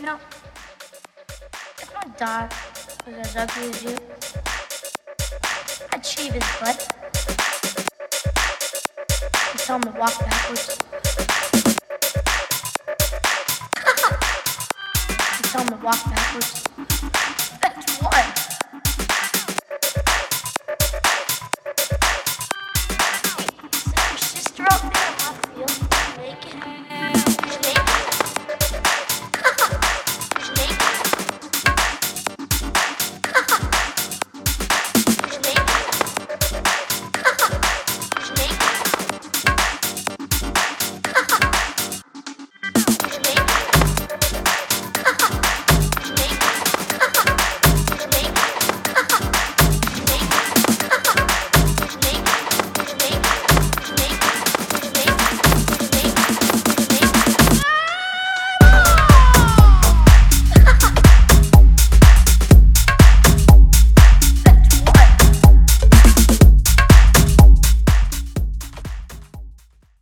You know, it's not dark was as ugly as you. I'd shave his butt. And tell him to walk backwards. and tell him to walk backwards. That's one.